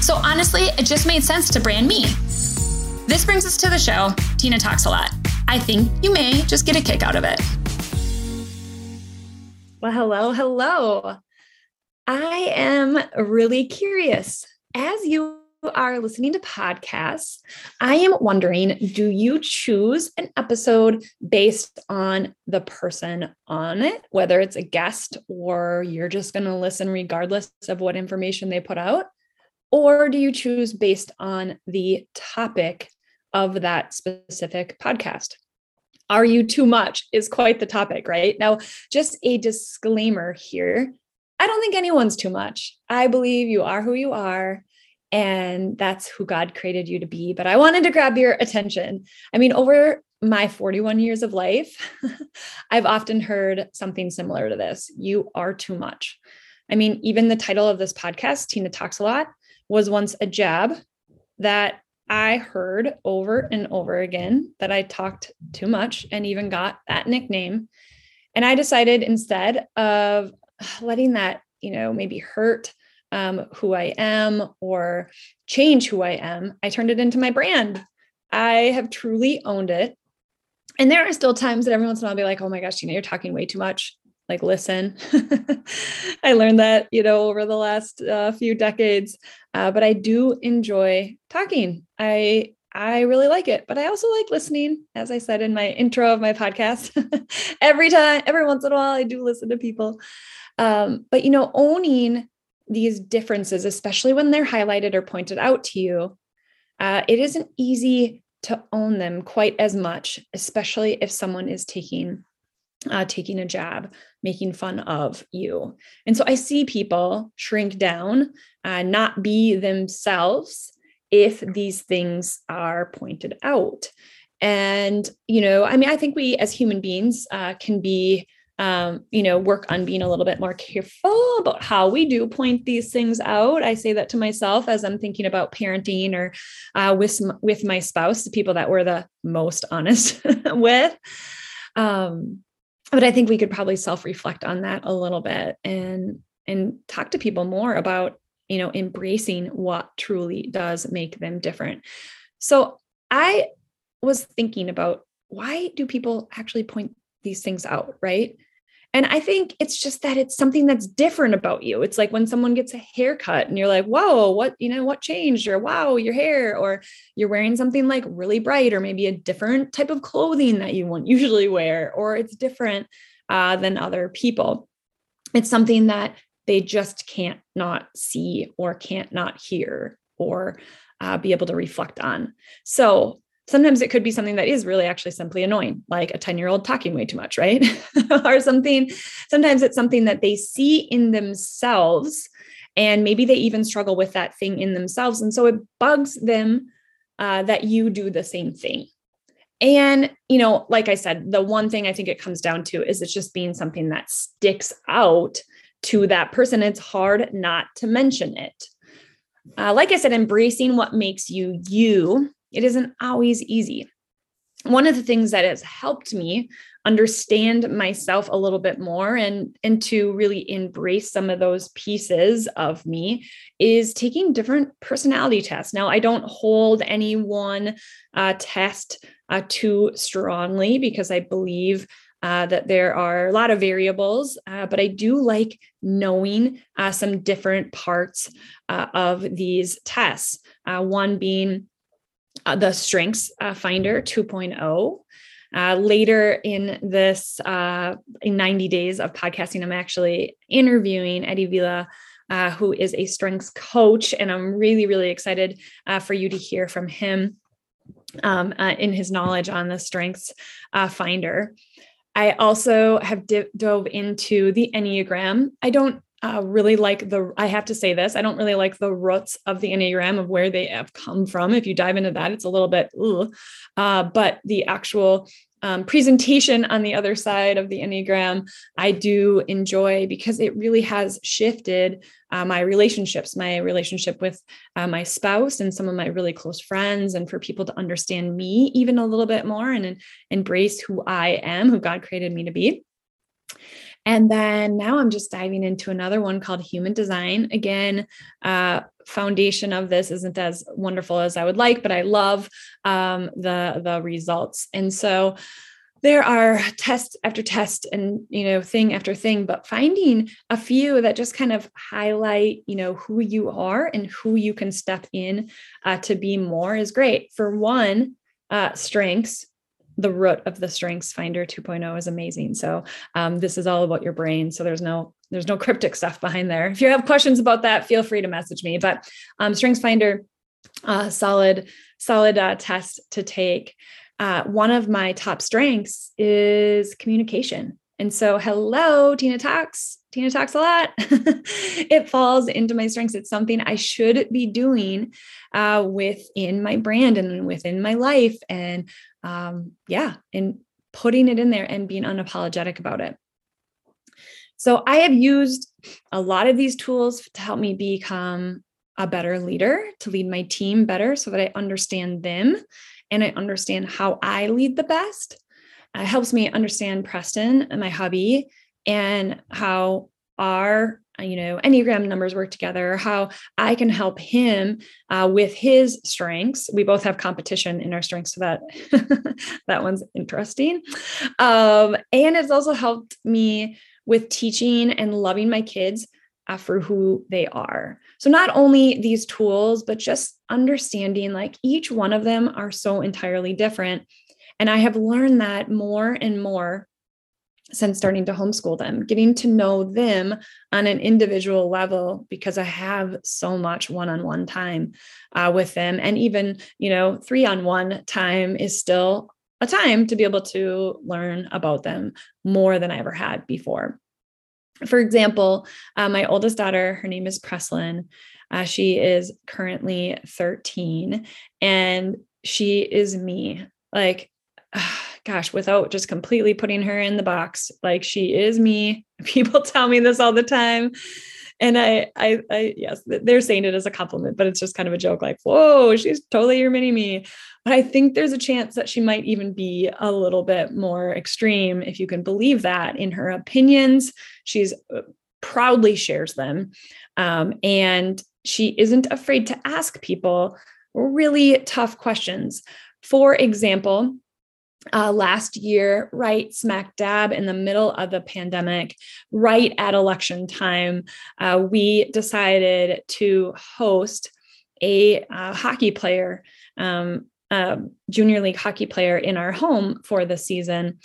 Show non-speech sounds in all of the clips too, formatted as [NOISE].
So honestly, it just made sense to brand me. This brings us to the show. Tina talks a lot. I think you may just get a kick out of it. Well, hello, hello. I am really curious. As you are listening to podcasts, I am wondering do you choose an episode based on the person on it, whether it's a guest or you're just going to listen regardless of what information they put out? Or do you choose based on the topic of that specific podcast? Are you too much? Is quite the topic, right? Now, just a disclaimer here I don't think anyone's too much. I believe you are who you are and that's who God created you to be. But I wanted to grab your attention. I mean, over my 41 years of life, [LAUGHS] I've often heard something similar to this you are too much. I mean, even the title of this podcast, Tina Talks a Lot, was once a jab that I heard over and over again that I talked too much and even got that nickname. And I decided instead of letting that, you know, maybe hurt um, who I am or change who I am, I turned it into my brand. I have truly owned it. And there are still times that every once in a while I'll be like, oh my gosh, you know, you're talking way too much like listen [LAUGHS] i learned that you know over the last uh, few decades uh, but i do enjoy talking. I i really like it but i also like listening as i said in my intro of my podcast [LAUGHS] every time every once in a while i do listen to people. Um, but you know owning these differences especially when they're highlighted or pointed out to you uh, it isn't easy to own them quite as much especially if someone is taking uh, taking a jab, making fun of you. And so I see people shrink down, uh, not be themselves if these things are pointed out. And, you know, I mean, I think we as human beings uh, can be, um, you know, work on being a little bit more careful about how we do point these things out. I say that to myself as I'm thinking about parenting or uh, with, with my spouse, the people that we're the most honest [LAUGHS] with. Um, but I think we could probably self-reflect on that a little bit and and talk to people more about you know embracing what truly does make them different. So I was thinking about why do people actually point these things out, right? And I think it's just that it's something that's different about you. It's like when someone gets a haircut and you're like, whoa, what, you know, what changed? Or wow, your hair, or you're wearing something like really bright, or maybe a different type of clothing that you won't [LAUGHS] usually wear, or it's different uh, than other people. It's something that they just can't not see or can't not hear or uh, be able to reflect on. So sometimes it could be something that is really actually simply annoying like a 10 year old talking way too much right? [LAUGHS] Or something sometimes it's something that they see in themselves and maybe they even struggle with that thing in themselves and so it bugs them uh, that you do the same thing. And you know like i said the one thing i think it comes down to is it's just being something that sticks out to that person. It's hard not to mention it. Uh, like i said embracing what makes you you it isn't always easy. One of the things that has helped me understand myself a little bit more and and to really embrace some of those pieces of me is taking different personality tests now i don't hold any one uh, test uh, too strongly because i believe uh, that there are a lot of variables, uh, but I do like knowing uh, some different parts uh, of these tests. Uh, one being uh, the Strengths uh, Finder 2.0. Uh, later in this, uh, in 90 days of podcasting, I'm actually interviewing Eddie Vila, uh, who is a strengths coach. And I'm really, really excited uh, for you to hear from him um, in his knowledge on the Strengths Finder. I also have dove into the Enneagram. I don't uh, really like the, I have to say this, I don't really like the roots of the Enneagram of where they have come from. If you dive into that, it's a little bit, uh, but the actual um, presentation on the other side of the Enneagram, I do enjoy because it really has shifted uh, my relationships, my relationship with uh, my spouse and some of my really close friends, and for people to understand me even a little bit more and, and embrace who I am, who God created me to be. And then now I'm just diving into another one called Human Design. Again, uh, foundation of this isn't as wonderful as I would like, but I love um, the the results. And so there are test after test and you know thing after thing but finding a few that just kind of highlight you know who you are and who you can step in uh, to be more is great for one uh, strengths the root of the strengths finder 2.0 is amazing. So um, this is all about your brain. So there's no there's no cryptic stuff behind there. If you have questions about that feel free to message me. But um, strengths finder uh, solid solid uh, test to take. Uh, one of my top strengths is communication and so hello tina talks tina talks a lot [LAUGHS] it falls into my strengths it's something i should be doing uh, within my brand and within my life and um, yeah, and putting it in there and being unapologetic about it. So I have used a lot of these tools to help me become a better leader, to lead my team better so that I understand them and I understand how I lead the best. It helps me understand Preston and my hubby and how our uh, you know enneagram numbers work together how i can help him uh, with his strengths. We both have competition in our strengths so that [LAUGHS] that one's interesting. Um, and it's also helped me with teaching and loving my kids uh, for who they are. So not only these tools but just understanding like each one of them are so entirely different and i have learned that more and more since starting to homeschool them, getting to know them on an individual level because I have so much one on one time uh, with them. And even, you know, three on one time is still a time to be able to learn about them more than I ever had before. For example, uh, my oldest daughter, her name is Preslin. Uh, she is currently 13 and she is me. Like, [SIGHS] gosh, without just completely putting her in the box, like she is me. [LAUGHS] People tell me this all the time. And I, I, I, yes, they're saying it as a compliment, but it's just kind of a joke like, whoa, she's totally your mini me. But I think there's a chance that she might even be a little bit more extreme, if you can believe that, in her opinions. She's uh, proudly shares them. Um, and she isn't afraid to ask people really tough questions. For example, uh, last year, right smack dab in the middle of the pandemic, right at election time, uh, we decided to host a uh, hockey player, um, a junior league hockey player in our home for the season.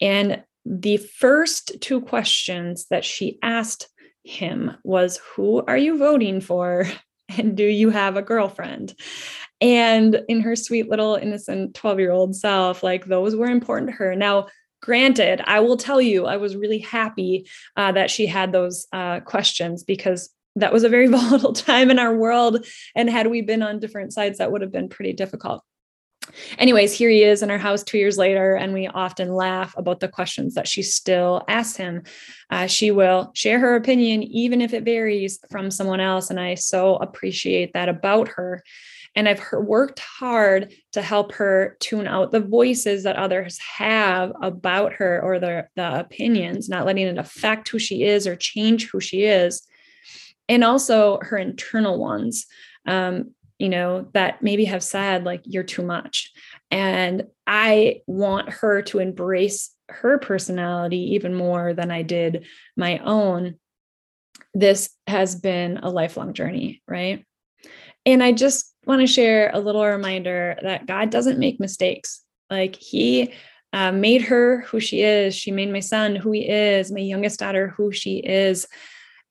And the first two questions that she asked him was, Who are you voting for? [LAUGHS] And do you have a girlfriend? And in her sweet little innocent 12 year old self like those were important to her. Now granted i will tell you i was really happy uh, that she had those uh, questions because that was a very [LAUGHS] volatile time in our world. And had we been on different sides that would have been pretty difficult. Anyways here he is in our house two years later and we often laugh about the questions that she still asks him. Uh, she will share her opinion even if it varies from someone else. And i so appreciate that about her and I've worked hard to help her tune out the voices that others have about her or the, the opinions, not letting it affect who she is or change who she is. And also her internal ones, um, you know, that maybe have said, like, you're too much. And I want her to embrace her personality even more than I did my own. This has been a lifelong journey, right? And I just want to share a little reminder that God doesn't make mistakes. Like He uh, made her who she is. She made my son who he is, my youngest daughter who she is.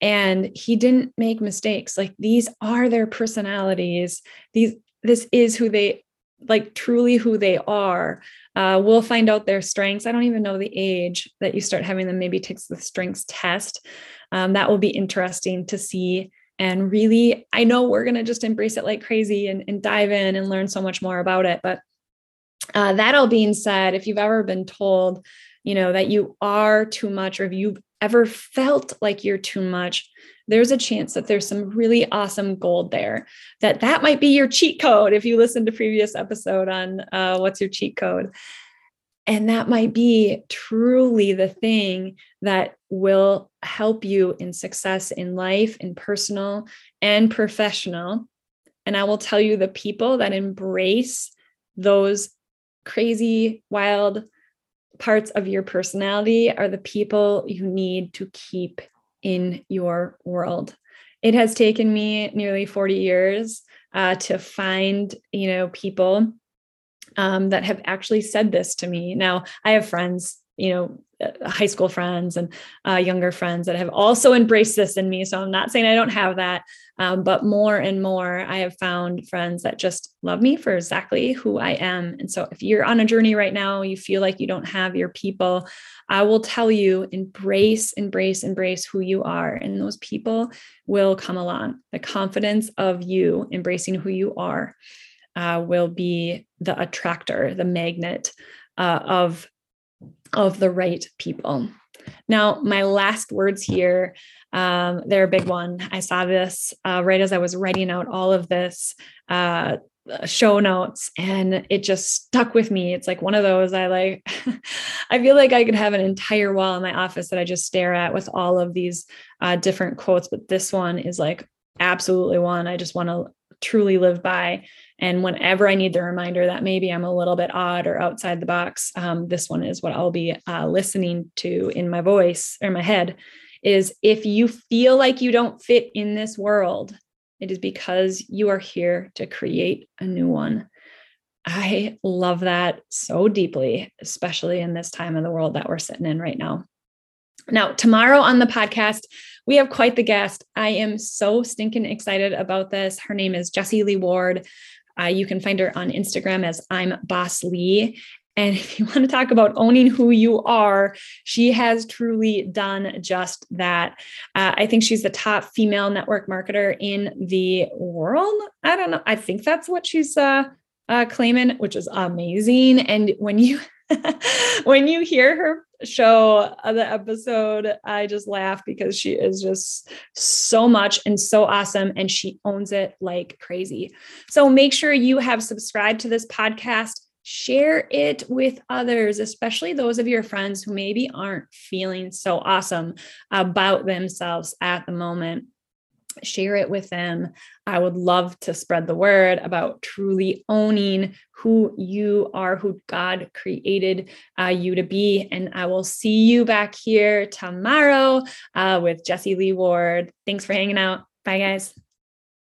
And He didn't make mistakes. Like these are their personalities. These this is who they like truly who they are. Uh, we'll find out their strengths. I don't even know the age that you start having them maybe takes the strengths test. Um, that will be interesting to see. And really, I know we're going to just embrace it like crazy and, and, dive in and learn so much more about it. But uh, that all being said, if you've ever been told, you know, that you are too much, or if you've ever felt like you're too much, there's a chance that there's some really awesome gold there that that might be your cheat code if you listened to previous episode on uh, what's your cheat code and that might be truly the thing that will help you in success in life in personal and professional and i will tell you the people that embrace those crazy wild parts of your personality are the people you need to keep in your world. It has taken me nearly 40 years uh, to find, you know, people um, that have actually said this to me. Now, I have friends, you know, uh, high school friends and uh, younger friends that have also embraced this in me. So I'm not saying I don't have that, um, but more and more, I have found friends that just love me for exactly who I am. And so if you're on a journey right now, you feel like you don't have your people, I will tell you embrace, embrace, embrace who you are. And those people will come along. The confidence of you embracing who you are uh, will be the attractor, the magnet uh, of of the right people. Now, my last words here, um, they're a big one. I saw this uh, right as I was writing out all of this uh, show notes, and it just stuck with me. It's like one of those I like, [LAUGHS] I feel like I could have an entire wall in my office that I just stare at with all of these uh, different quotes, but this one is like absolutely one I just want to truly live by. And whenever I need the reminder that maybe I'm a little bit odd or outside the box, um, this one is what I'll be uh, listening to in my voice or my head is if you feel like you don't fit in this world, it is because you are here to create a new one. I love that so deeply, especially in this time of the world that we're sitting in right now. Now, tomorrow on the podcast, we have quite the guest. I am so stinking excited about this. Her name is Jessie Lee Ward. Uh, you can find her on Instagram as I'm Boss Lee. And [LAUGHS] if you want to talk about owning who you are, she has truly done just that. Uh, I think she's the top female network marketer in the world. I don't know. I think that's what she's uh, uh, claiming, which is amazing. And when you [LAUGHS] when you hear her show of the episode, I just laugh because she is just so much and so awesome and she owns it like crazy. So make sure you have subscribed to this podcast. Share it with others, especially those of your friends who maybe aren't feeling so awesome about themselves at the moment share it with them. I would love to spread the word about truly owning who you are, who God created uh, you to be. And I will see you back here tomorrow uh, with Jessie Lee Ward. Thanks for hanging out. Bye, guys.